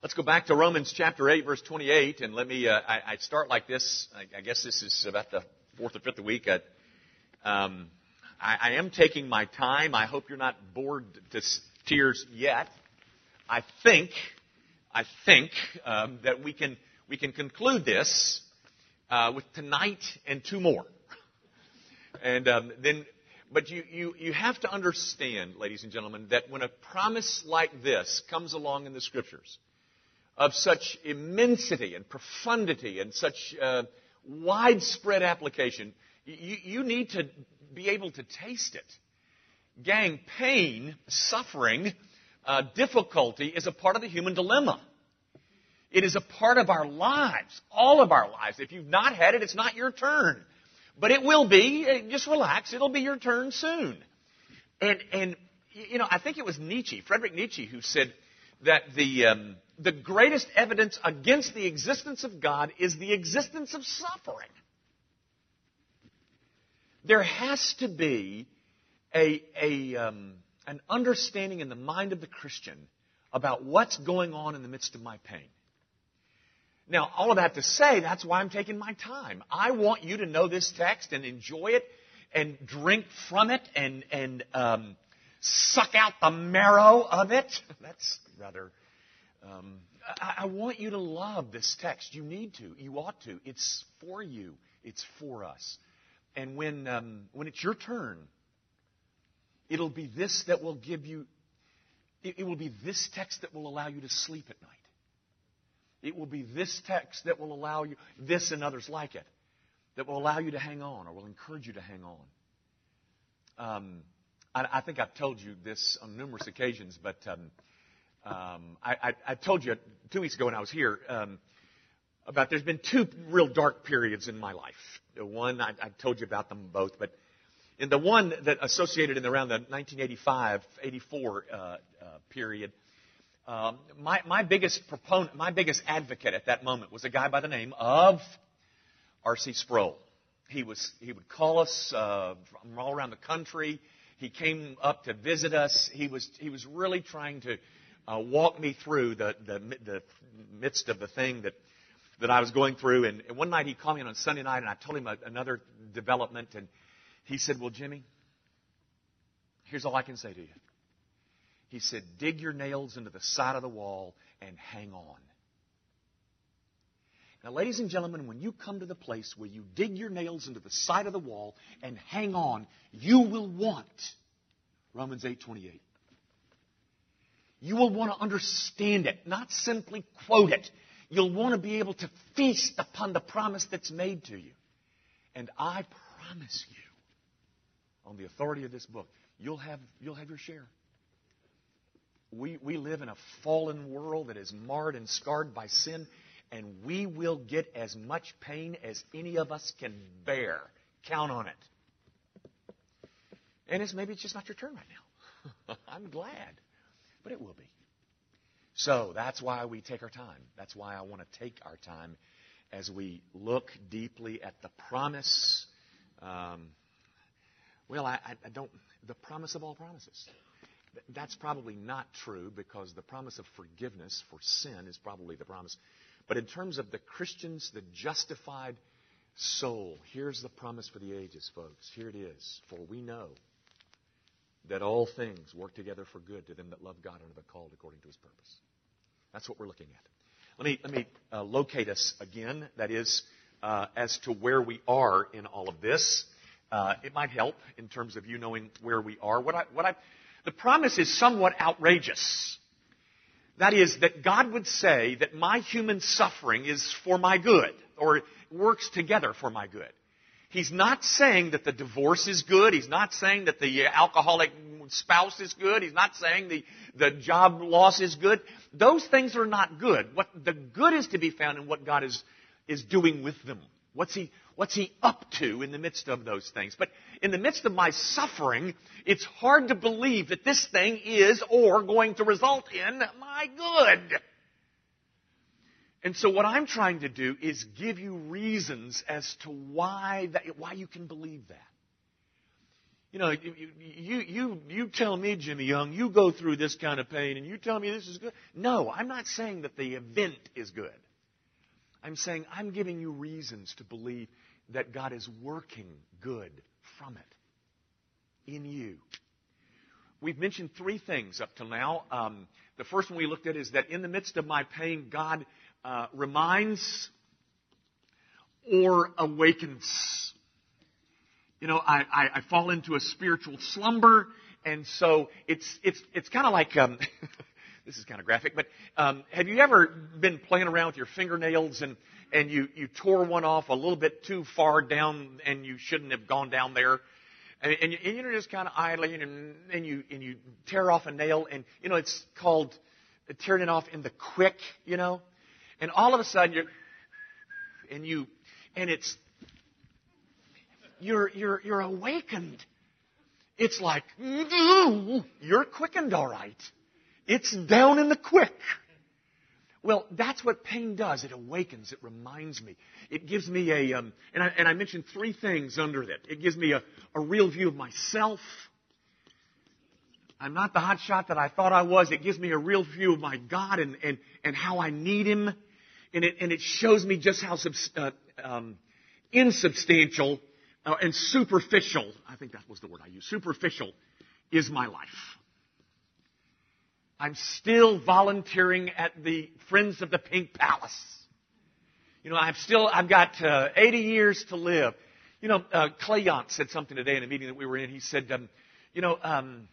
Let's go back to Romans chapter 8, verse 28, and let me, uh, I, I, start like this. I, I, guess this is about the fourth or fifth week. Uh, um, I, I, am taking my time. I hope you're not bored to tears yet. I think, I think um, that we can, we can conclude this uh, with tonight and two more. and um, then, but you, you, you have to understand, ladies and gentlemen, that when a promise like this comes along in the scriptures, of such immensity and profundity and such uh, widespread application, you, you need to be able to taste it. Gang, pain, suffering, uh, difficulty is a part of the human dilemma. It is a part of our lives, all of our lives. If you've not had it, it's not your turn. But it will be. Uh, just relax. It'll be your turn soon. And, and, you know, I think it was Nietzsche, Friedrich Nietzsche, who said that the, um, the greatest evidence against the existence of God is the existence of suffering. There has to be a, a, um, an understanding in the mind of the Christian about what's going on in the midst of my pain. Now, all of that to say, that's why I'm taking my time. I want you to know this text and enjoy it and drink from it and, and um, suck out the marrow of it. That's rather um, I, I want you to love this text. You need to. You ought to. It's for you. It's for us. And when, um, when it's your turn, it'll be this that will give you, it, it will be this text that will allow you to sleep at night. It will be this text that will allow you, this and others like it, that will allow you to hang on or will encourage you to hang on. Um, I, I, think I've told you this on numerous occasions, but um, um, I, I, I, told you two weeks ago when I was here um, about there's been two real dark periods in my life. The one I, I told you about them both, but in the one that associated in around the 1985, 84 uh, uh, period, um, my, my biggest proponent, my biggest advocate at that moment was a guy by the name of R.C. Sproul. He was he would call us uh, from all around the country. He came up to visit us. He was he was really trying to uh, walk me through the, the, the midst of the thing that, that I was going through. And, and one night he called me on Sunday night and I told him a, another development. And he said, Well, Jimmy, here's all I can say to you. He said, Dig your nails into the side of the wall and hang on. Now, ladies and gentlemen, when you come to the place where you dig your nails into the side of the wall and hang on, you will want Romans 8:28. You will want to understand it, not simply quote it. You'll want to be able to feast upon the promise that's made to you. And I promise you, on the authority of this book, you'll have, you'll have your share. We, we live in a fallen world that is marred and scarred by sin, and we will get as much pain as any of us can bear. Count on it. And it's maybe it's just not your turn right now. I'm glad but it will be. So that's why we take our time. That's why I want to take our time as we look deeply at the promise. Um, well, I, I don't, the promise of all promises. That's probably not true because the promise of forgiveness for sin is probably the promise. But in terms of the Christians, the justified soul, here's the promise for the ages, folks. Here it is. For we know that all things work together for good to them that love God and are called according to his purpose. That's what we're looking at. Let me, let me uh, locate us again. That is, uh, as to where we are in all of this. Uh, it might help in terms of you knowing where we are. What I, what I, the promise is somewhat outrageous. That is, that God would say that my human suffering is for my good, or works together for my good. He's not saying that the divorce is good. He's not saying that the uh, alcoholic spouse is good. He's not saying the, the job loss is good. Those things are not good. What the good is to be found in what God is, is doing with them. What's he, what's he up to in the midst of those things? But in the midst of my suffering, it's hard to believe that this thing is or going to result in my good. And so what I'm trying to do is give you reasons as to why that, why you can believe that. You know, you, you, you, you tell me, Jimmy Young, you go through this kind of pain and you tell me this is good. No, I'm not saying that the event is good. I'm saying I'm giving you reasons to believe that God is working good from it in you. We've mentioned three things up till now. Um, the first one we looked at is that in the midst of my pain, God uh, reminds or awakens. You know, I, I, I fall into a spiritual slumber, and so it's it's it's kind of like um, this is kind of graphic, but um, have you ever been playing around with your fingernails and and you you tore one off a little bit too far down, and you shouldn't have gone down there, and, and, you, and you're just kind of idling, and, and you and you tear off a nail, and you know it's called tearing it off in the quick, you know, and all of a sudden you're and you and it's you're, you're, you're awakened. It's like, you're quickened all right. It's down in the quick. Well, that's what pain does. It awakens. It reminds me. It gives me a, um, and, I, and I mentioned three things under it. It gives me a, a real view of myself. I'm not the hot shot that I thought I was. It gives me a real view of my God and, and, and how I need Him. And it, and it shows me just how subs, uh, um, insubstantial uh, and superficial, I think that was the word I used, superficial is my life. I'm still volunteering at the Friends of the Pink Palace. You know, I'm still, I've got uh, 80 years to live. You know, uh, Clay Yant said something today in a meeting that we were in. He said, um, you know, um,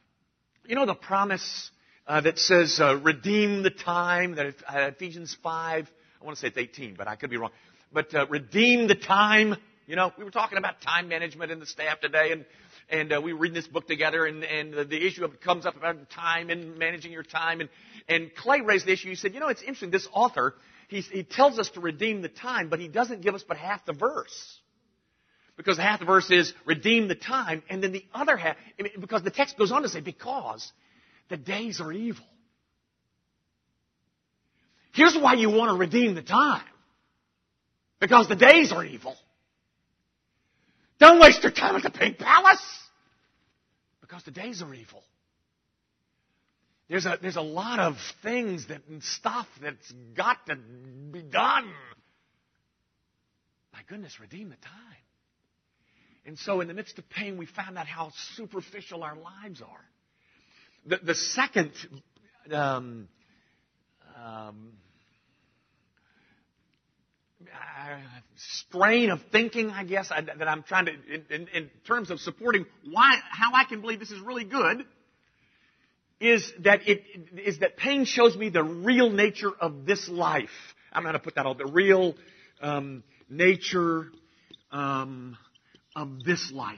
you know the promise uh, that says, uh, redeem the time, that uh, Ephesians 5, I want to say it's 18, but I could be wrong. But uh, redeem the time you know, we were talking about time management in the staff today, and and uh, we were reading this book together, and and the issue of, comes up about time and managing your time, and and Clay raised the issue. He said, you know, it's interesting. This author, he he tells us to redeem the time, but he doesn't give us but half the verse. Because half the verse is redeem the time, and then the other half, because the text goes on to say, because the days are evil. Here's why you want to redeem the time. Because the days are evil. Don't waste your time at the Pink Palace because the days are evil. There's a, there's a lot of things that, and stuff that's got to be done. My goodness, redeem the time. And so, in the midst of pain, we found out how superficial our lives are. The, the second um, um, strain of thinking, I guess, I, that I'm trying to, in, in, in terms of supporting why, how I can believe this is really good, is that it is that pain shows me the real nature of this life. I'm going to put that on the real um, nature um, of this life.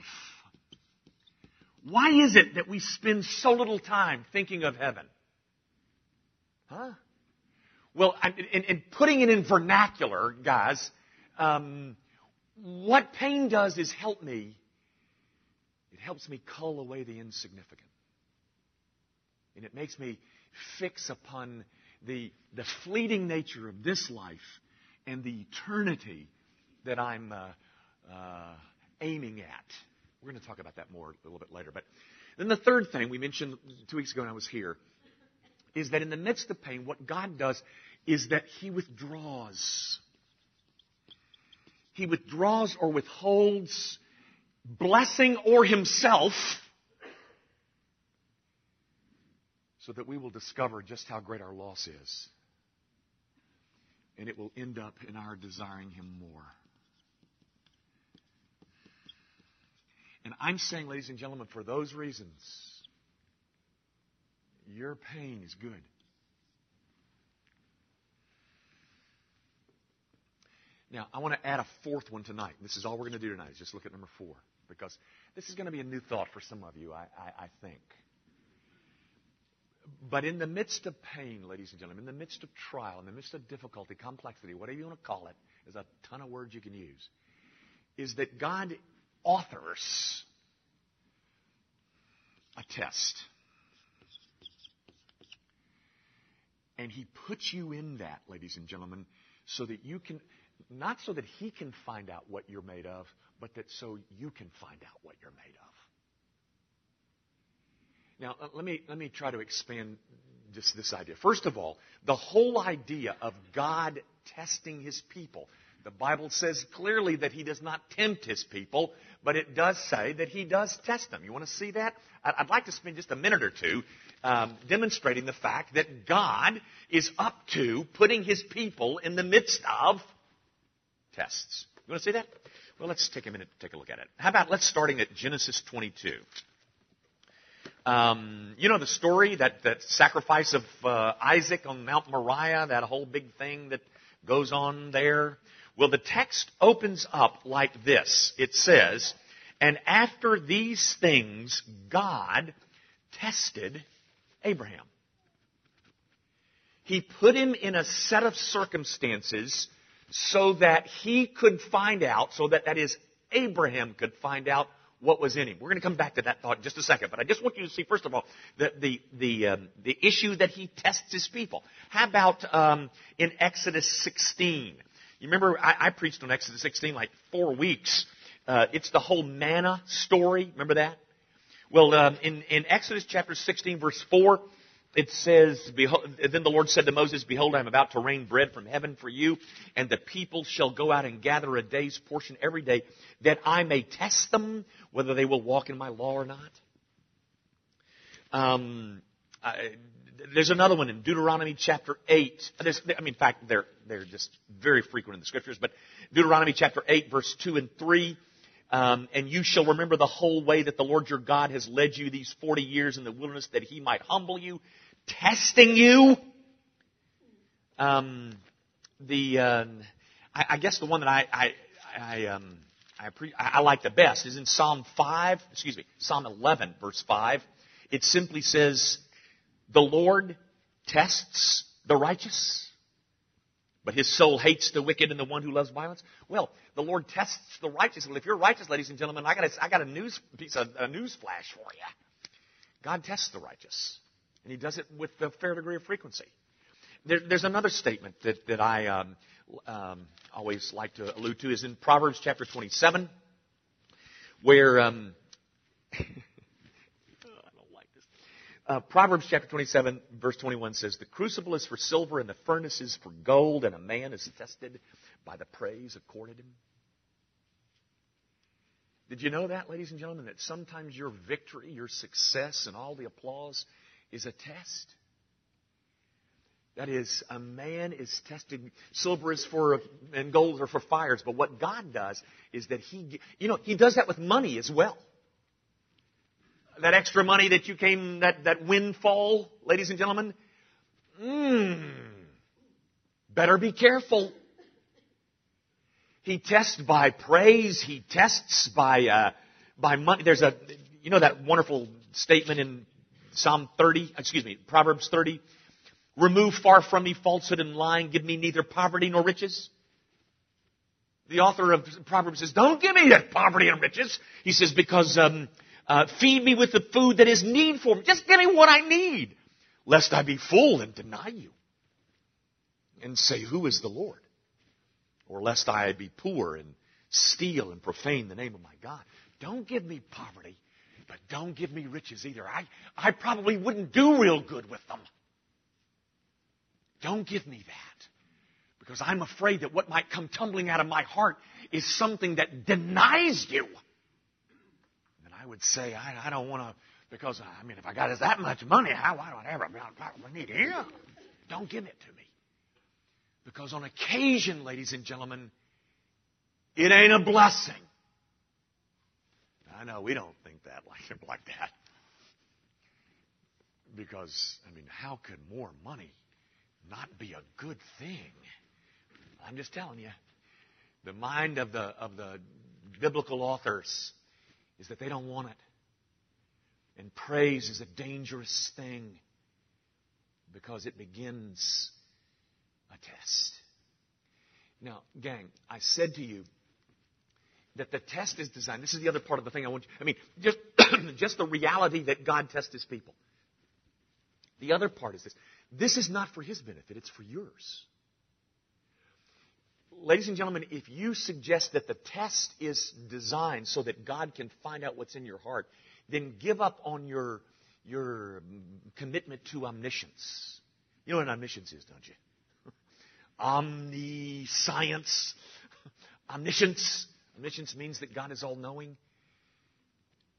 Why is it that we spend so little time thinking of heaven? Huh? Well, in putting it in vernacular, guys, um, what pain does is help me. It helps me cull away the insignificant. And it makes me fix upon the, the fleeting nature of this life and the eternity that I'm uh, uh, aiming at. We're going to talk about that more a little bit later. But then the third thing we mentioned two weeks ago when I was here is that in the midst of pain, what God does is that He withdraws. He withdraws or withholds blessing or Himself so that we will discover just how great our loss is. And it will end up in our desiring Him more. And I'm saying, ladies and gentlemen, for those reasons, your pain is good. Now, I want to add a fourth one tonight. This is all we're going to do tonight, is just look at number four, because this is going to be a new thought for some of you, I, I, I think. But in the midst of pain, ladies and gentlemen, in the midst of trial, in the midst of difficulty, complexity, whatever you want to call it, there's a ton of words you can use, is that God authors a test. And He puts you in that, ladies and gentlemen, so that you can not so that he can find out what you're made of, but that so you can find out what you're made of. Now, let me, let me try to expand just this idea. First of all, the whole idea of God testing his people. The Bible says clearly that he does not tempt his people, but it does say that he does test them. You want to see that? I'd like to spend just a minute or two um, demonstrating the fact that God is up to putting his people in the midst of tests. You want to see that? Well, let's take a minute to take a look at it. How about let's starting at Genesis 22. Um, you know the story that that sacrifice of uh, Isaac on Mount Moriah, that whole big thing that goes on there. Well, the text opens up like this. It says, "And after these things, God tested Abraham. He put him in a set of circumstances so that he could find out, so that that is Abraham could find out what was in him. We're going to come back to that thought in just a second, but I just want you to see, first of all, the, the, the, um, the issue that he tests his people. How about um, in Exodus 16? You remember I, I, preached on Exodus 16 like four weeks. Uh, it's the whole manna story. Remember that? Well, um, in, in Exodus chapter 16, verse 4, it says, Then the Lord said to Moses, Behold, I am about to rain bread from heaven for you, and the people shall go out and gather a day's portion every day, that I may test them whether they will walk in my law or not. Um, I, there's another one in Deuteronomy chapter 8. There's, I mean, in fact, they're, they're just very frequent in the scriptures, but Deuteronomy chapter 8, verse 2 and 3. Um, and you shall remember the whole way that the Lord your God has led you these 40 years in the wilderness that he might humble you, testing you. Um, the, uh, I, I, guess the one that I, I, I, um, I, pre- I like the best is in Psalm 5, excuse me, Psalm 11, verse 5. It simply says, the Lord tests the righteous but his soul hates the wicked and the one who loves violence. Well, the Lord tests the righteous. Well, if you're righteous, ladies and gentlemen, I got a, I got a news piece, of, a news flash for you. God tests the righteous, and He does it with a fair degree of frequency. There, there's another statement that that I um, um, always like to allude to is in Proverbs chapter 27, where um, Uh, Proverbs chapter 27, verse 21 says, The crucible is for silver and the furnace is for gold, and a man is tested by the praise accorded him. Did you know that, ladies and gentlemen, that sometimes your victory, your success, and all the applause is a test? That is, a man is tested. Silver is for, and gold are for fires. But what God does is that He, you know, He does that with money as well that extra money that you came, that, that windfall, ladies and gentlemen, mmm, better be careful. He tests by praise. He tests by, uh, by money. There's a, you know that wonderful statement in Psalm 30, excuse me, Proverbs 30. Remove far from me falsehood and lying. Give me neither poverty nor riches. The author of Proverbs says, don't give me that poverty and riches. He says, because, um, uh, feed me with the food that is needful. Just give me what I need, lest I be full and deny you and say, Who is the Lord? Or lest I be poor and steal and profane the name of my God. Don't give me poverty, but don't give me riches either. I, I probably wouldn't do real good with them. Don't give me that. Because I'm afraid that what might come tumbling out of my heart is something that denies you And I would say, I, I don't want to, because I mean, if I got that much money, how I ever probably need him? Don't give it to me. Because on occasion, ladies and gentlemen, it ain't a blessing. I know we don't think that like, like that. Because, I mean, how could more money not be a good thing? I'm just telling you. The mind of the, of the biblical authors is that they don't want it. And praise is a dangerous thing because it begins a test. Now, gang, I said to you that the test is designed. This is the other part of the thing I want you. I mean, just, just the reality that God tests his people. The other part is this. This is not for his benefit, it's for yours ladies and gentlemen, if you suggest that the test is designed so that God can find out what's in your heart, then give up on your, your commitment to omniscience. You know what omniscience is, don't you? Omniscience. Omniscience. Omniscience means that God is all knowing.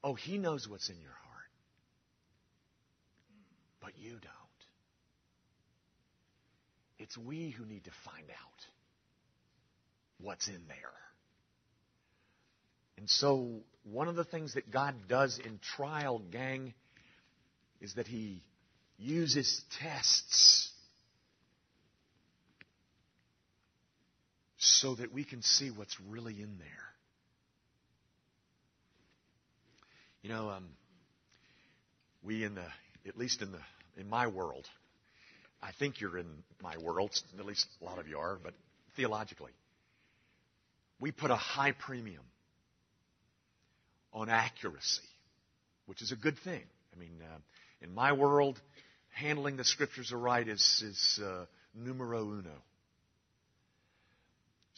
Oh, He knows what's in your heart. But you don't. It's we who need to find out what's in there. And so, one of the things that God does in trial, gang, is that He uses tests so that we can see what's really in there. You know, um, we in the, at least in the, in my world, I think you're in my world, at least a lot of you are, but theologically, we put a high premium on accuracy, which is a good thing. I mean, uh, in my world, handling the scriptures aright is, is uh, numero uno.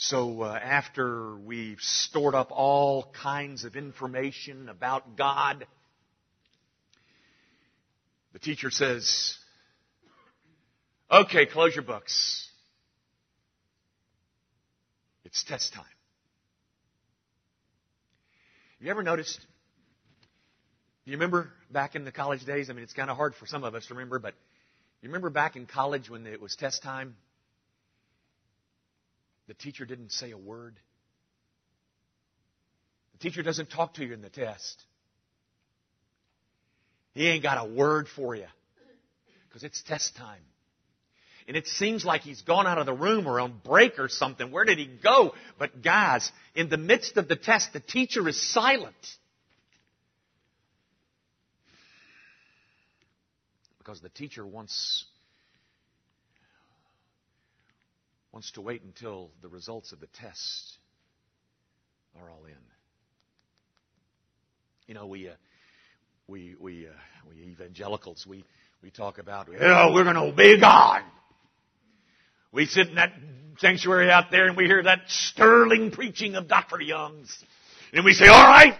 So uh, after we've stored up all kinds of information about God, the teacher says, okay, close your books. It's test time. Have you ever noticed? Do you remember back in the college days? I mean, it's kind of hard for some of us to remember, but you remember back in college when it was test time? The teacher didn't say a word. The teacher doesn't talk to you in the test. He ain't got a word for you because it's test time. And it seems like he's gone out of the room or on break or something. Where did he go? But guys, in the midst of the test, the teacher is silent. Because the teacher wants wants to wait until the results of the test are all in. You know, we, uh, we, we, uh, we evangelicals, we, we talk about, oh, we're going to obey God. We sit in that sanctuary out there and we hear that sterling preaching of Dr. Young's. And we say, all right,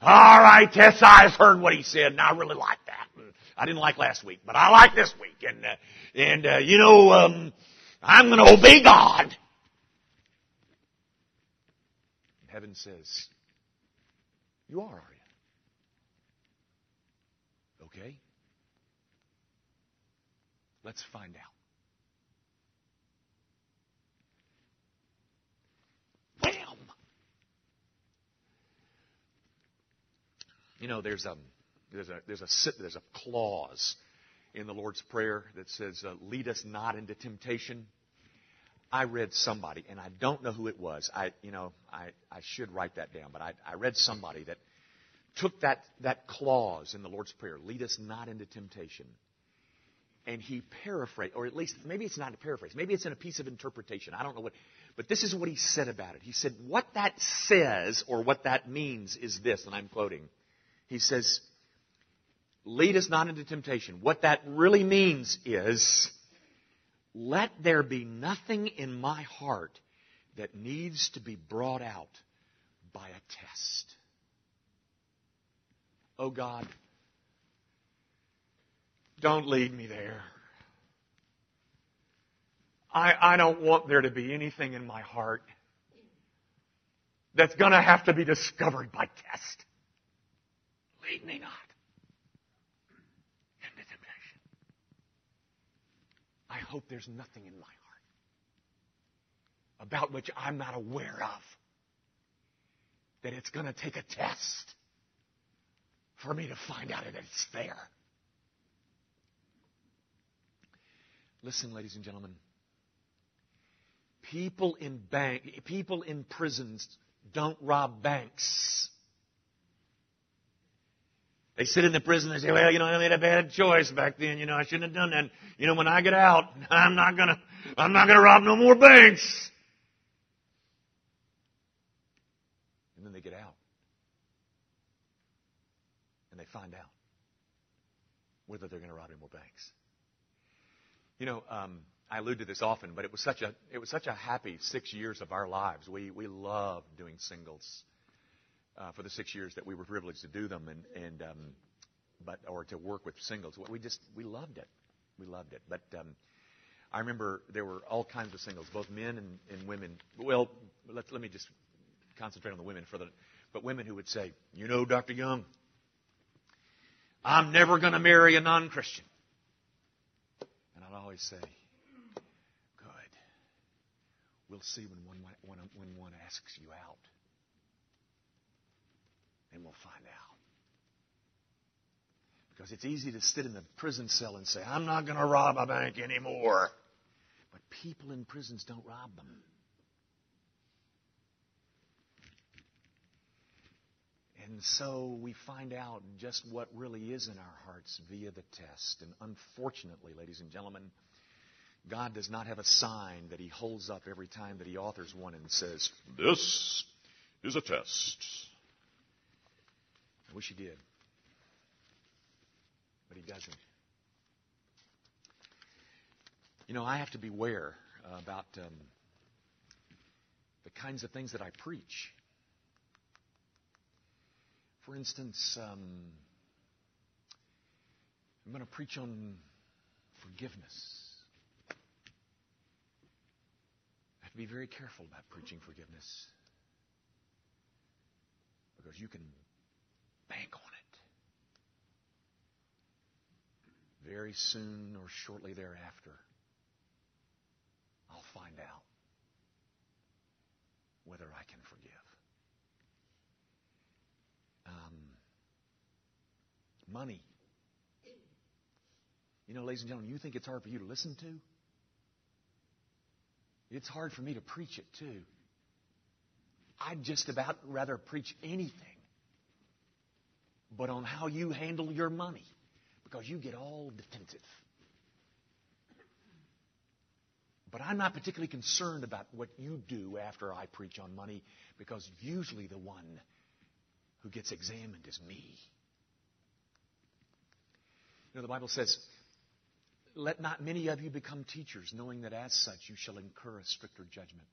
all right, Tess, I've heard what he said and I really like that. I didn't like last week, but I like this week. And, uh, and, uh, you know, um, I'm going to obey God. Heaven says, You are, are you? Okay? Let's find out. You know, there's a there's a there's a there's a clause in the Lord's Prayer that says, uh, Lead us not into temptation. I read somebody, and I don't know who it was. I, you know, I, I should write that down, but I, I read somebody that took that, that clause in the Lord's Prayer, lead us not into temptation, and he paraphrased, or at least maybe it's not a paraphrase, maybe it's in a piece of interpretation. I don't know what, but this is what he said about it. He said, What that says, or what that means, is this, and I'm quoting. He says, lead us not into temptation. What that really means is, let there be nothing in my heart that needs to be brought out by a test. Oh God, don't lead me there. I, I don't want there to be anything in my heart that's going to have to be discovered by test. Lead me not. I hope there's nothing in my heart about which I'm not aware of. That it's going to take a test for me to find out that it's there. Listen, ladies and gentlemen. People in bank, people in prisons don't rob banks. They sit in the prison and say, well, you know, I made a bad choice back then. You know, I shouldn't have done that. You know, when I get out, I'm not gonna, I'm not gonna rob no more banks. And then they get out. And they find out whether they're to rob any more banks. You know, um, I allude to this often, but it was such a it was such a happy six years of our lives. We we loved doing singles uh, for the six years that we were privileged to do them. And, and um, but or to work with singles. We just we loved it. We loved it. But um, I remember there were all kinds of singles, both men and, and women. Well, let, let me just concentrate on the women for the. But women who would say, "You know, Dr. Young, I'm never going to marry a non-Christian," and I'd always say, "Good. We'll see when one when, when one asks you out, and we'll find out." Because it's easy to sit in the prison cell and say, I'm not going to rob a bank anymore. But people in prisons don't rob them. And so we find out just what really is in our hearts via the test. And unfortunately, ladies and gentlemen, God does not have a sign that He holds up every time that He authors one and says, This is a test. I wish He did but he doesn't. You know, I have to beware about um, the kinds of things that I preach. For instance, um, I'm going to preach on forgiveness. I have to be very careful about preaching forgiveness because you can bank on it. very soon or shortly thereafter, I'll find out whether I can forgive. Um, money. You know, ladies and gentlemen, you think it's hard for you to listen to? It's hard for me to preach it too. I'd just about rather preach anything but on how you handle your money because you get all defensive. But I'm not particularly concerned about what you do after I preach on money because usually the one who gets examined is me. You know, the Bible says, Let not many of you become teachers, knowing that as such you shall incur a stricter judgment.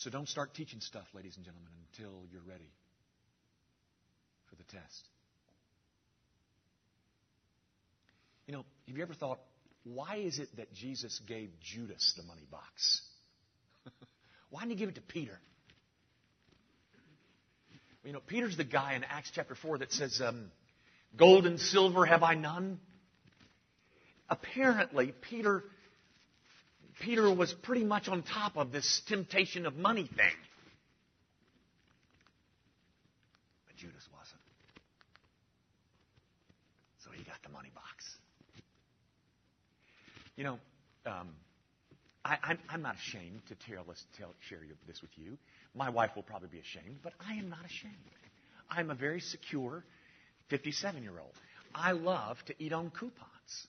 So don't start teaching stuff, ladies and gentlemen, until you're ready for the test. You know, have you ever thought, why is it that Jesus gave Judas the money box? why didn't he give it to Peter? You know, Peter's the guy in Acts chapter 4 that says, um, Gold and silver have I none. Apparently, Peter, Peter was pretty much on top of this temptation of money thing. But Judas wasn't. So he got the money box. You know, um, I, am not ashamed to tell tell, share this with you. My wife will probably be ashamed, but I am not ashamed. I'm a very secure 57 year old. I love to eat on coupons.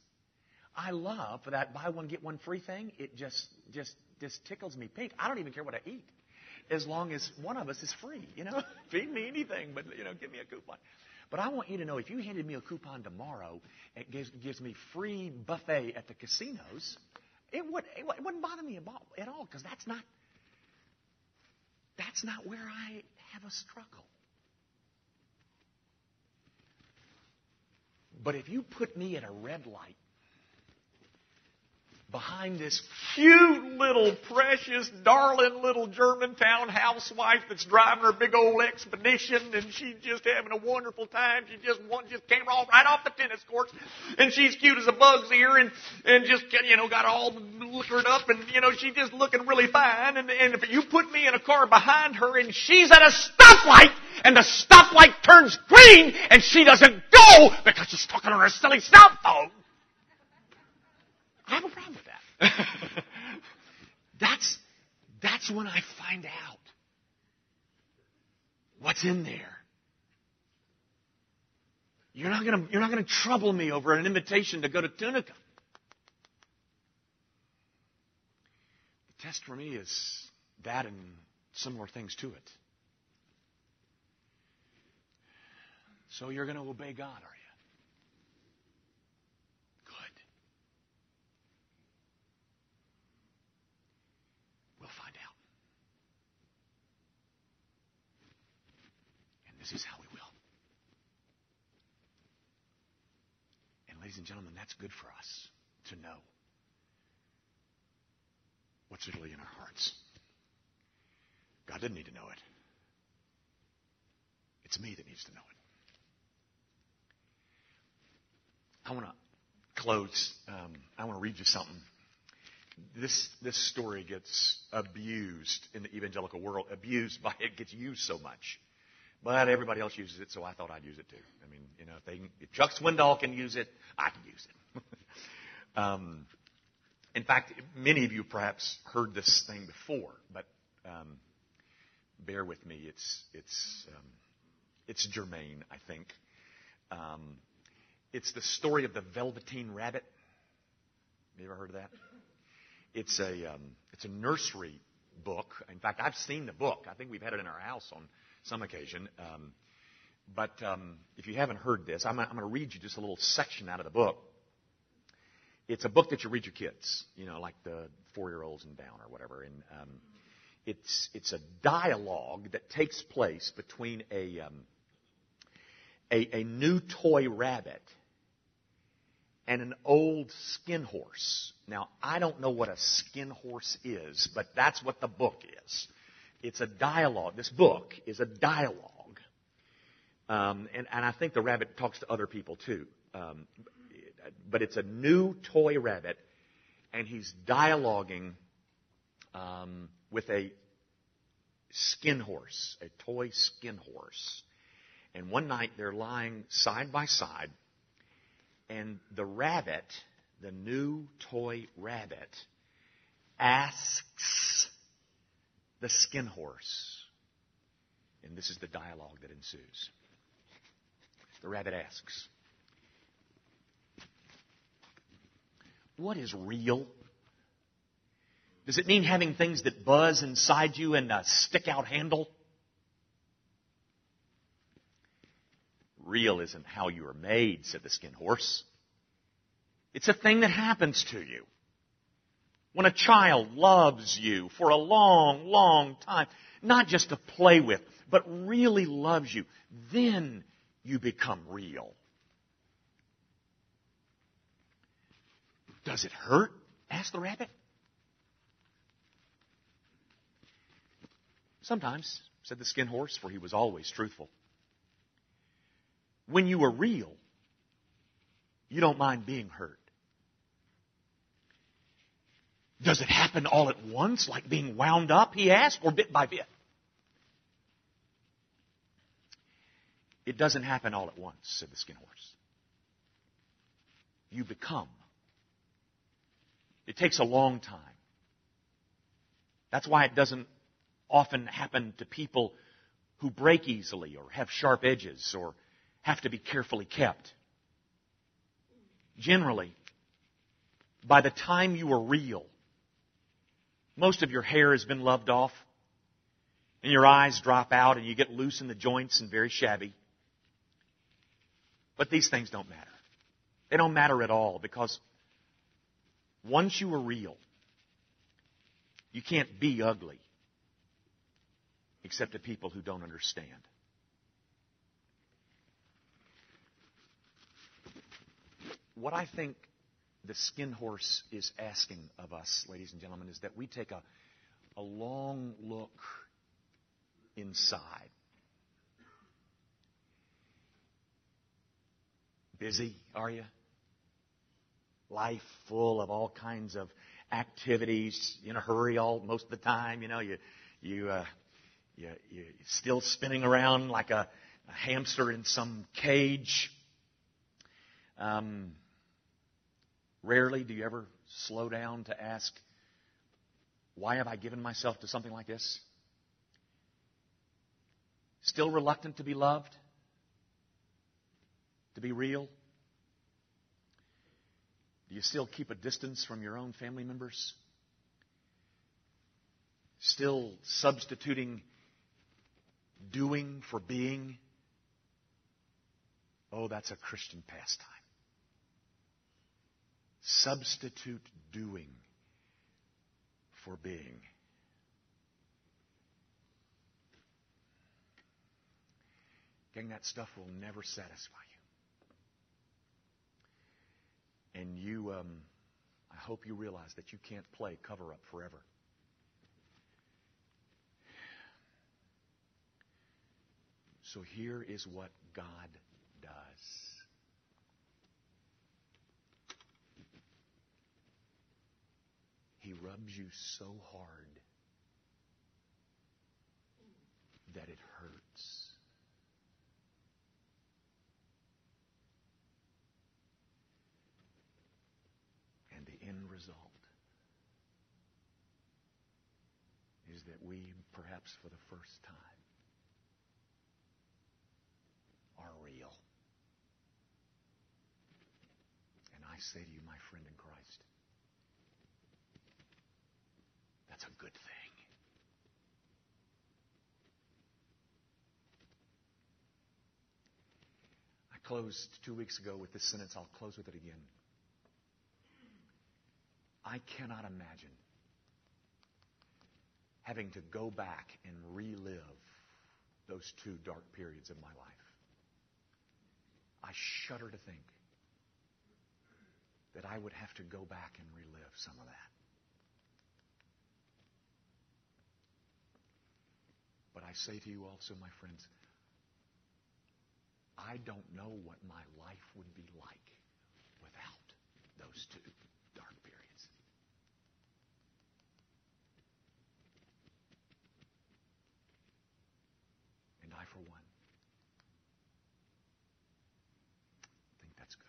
I love for that buy one get one free thing. It just just just tickles me pink. I don't even care what I eat, as long as one of us is free. You know, feed me anything, but you know, give me a coupon. But I want you to know if you handed me a coupon tomorrow, it gives, gives me free buffet at the casinos, it, would, it wouldn't bother me at all because that's not, that's not where I have a struggle. But if you put me at a red light behind this cute little precious darling little Germantown housewife that's driving her big old expedition and she's just having a wonderful time. She just just came off right off the tennis courts and she's cute as a bug's ear and and just you know got all liquored up and you know she's just looking really fine and and if you put me in a car behind her and she's at a stoplight and the stoplight turns green and she doesn't go because she's talking on her silly cell phone I have a problem. that's, that's when I find out what's in there. You're not gonna, you're not gonna trouble me over an invitation to go to Tunica. The test for me is that and similar things to it. So you're going to obey God, are you? This is how we will. And, ladies and gentlemen, that's good for us to know what's really in our hearts. God didn't need to know it. It's me that needs to know it. I want to close. Um, I want to read you something. This this story gets abused in the evangelical world. Abused by it gets used so much but everybody else uses it, so I thought I'd use it too. I mean, you know, if, they, if Chuck Swindoll can use it, I can use it. um, in fact, many of you perhaps heard this thing before, but um, bear with me. It's it's um, it's germane, I think. Um, it's the story of the Velveteen Rabbit. You ever heard of that? It's a um, it's a nursery book. In fact, I've seen the book. I think we've had it in our house on some occasion. Um, but um, if you haven't heard this, I'm, I'm going to read you just a little section out of the book. It's a book that you read your kids, you know, like the four-year-olds and down or whatever. And um, it's it's a dialogue that takes place between a um, a, a new toy rabbit and an old skin horse. Now, I don't know what a skin horse is, but that's what the book is. It's a dialogue. This book is a dialogue. Um, and, and, I think the rabbit talks to other people too. Um, but it's a new toy rabbit, and he's dialoguing um, with a skin horse, a toy skin horse. And one night they're lying side by side and the rabbit, the new toy rabbit, asks the skin horse. And this is the dialogue that ensues. The rabbit asks, What is real? Does it mean having things that buzz inside you and a stick out handle? Real isn't how you are made, said the skin horse. It's a thing that happens to you. When a child loves you for a long, long time, not just to play with, but really loves you, then you become real. Does it hurt? asked the rabbit. Sometimes, said the skin horse, for he was always truthful. When you are real, you don't mind being hurt. Does it happen all at once, like being wound up, he asked, or bit by bit? It doesn't happen all at once, said the skin horse. You become. It takes a long time. That's why it doesn't often happen to people who break easily or have sharp edges or have to be carefully kept. Generally, by the time you are real, most of your hair has been loved off, and your eyes drop out, and you get loose in the joints and very shabby. But these things don't matter. They don't matter at all because once you are real, you can't be ugly except to people who don't understand. what I think the skin horse is asking of us, ladies and gentlemen, is that we take a, a long look inside. Busy, are you? Life full of all kinds of activities, in a hurry all most of the time. You know, you you uh, you you're still spinning around like a, a hamster in some cage. Um, Rarely do you ever slow down to ask, why have I given myself to something like this? Still reluctant to be loved? To be real? Do you still keep a distance from your own family members? Still substituting doing for being? Oh, that's a Christian pastime substitute doing for being. Gang, that stuff will never satisfy you. And you, um, I hope you realize that you can't play cover up forever. So here is what God does. He rubs you so hard that it hurts. And the end result is that we, perhaps for the first time, are real. And I say to you, my friend in Christ, that's a good thing. I closed two weeks ago with this sentence. I'll close with it again. I cannot imagine having to go back and relive those two dark periods of my life. I shudder to think that I would have to go back and relive some of that. But I say to you also, my friends, I don't know what my life would be like without those two dark periods. And I, for one, think that's good.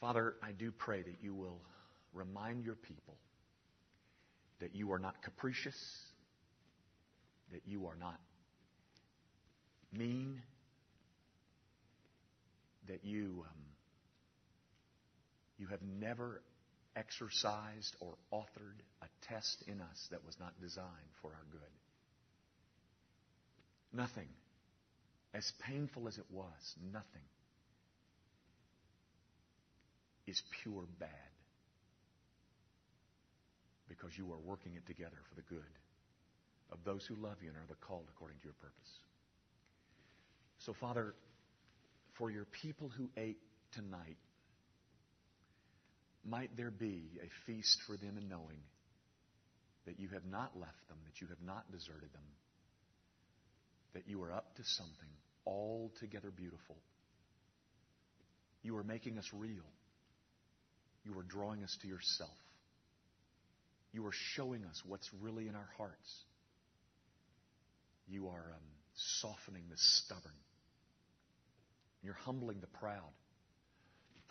Father, I do pray that you will remind your people that you are not capricious, that you are not mean, that you, um, you have never exercised or authored a test in us that was not designed for our good. Nothing, as painful as it was, nothing is pure bad because you are working it together for the good of those who love you and are the called according to your purpose. So, Father, for your people who ate tonight, might there be a feast for them in knowing that you have not left them, that you have not deserted them, that you are up to something altogether beautiful. You are making us real. You are drawing us to yourself. You are showing us what's really in our hearts. You are um, softening the stubborn. You're humbling the proud.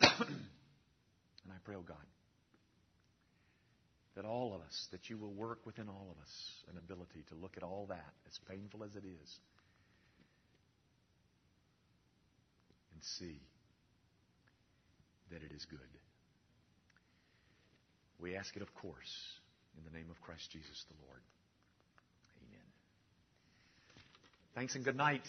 and I pray, oh God, that all of us, that you will work within all of us an ability to look at all that, as painful as it is, and see that it is good. We ask it, of course, in the name of Christ Jesus the Lord. Amen. Thanks and good night.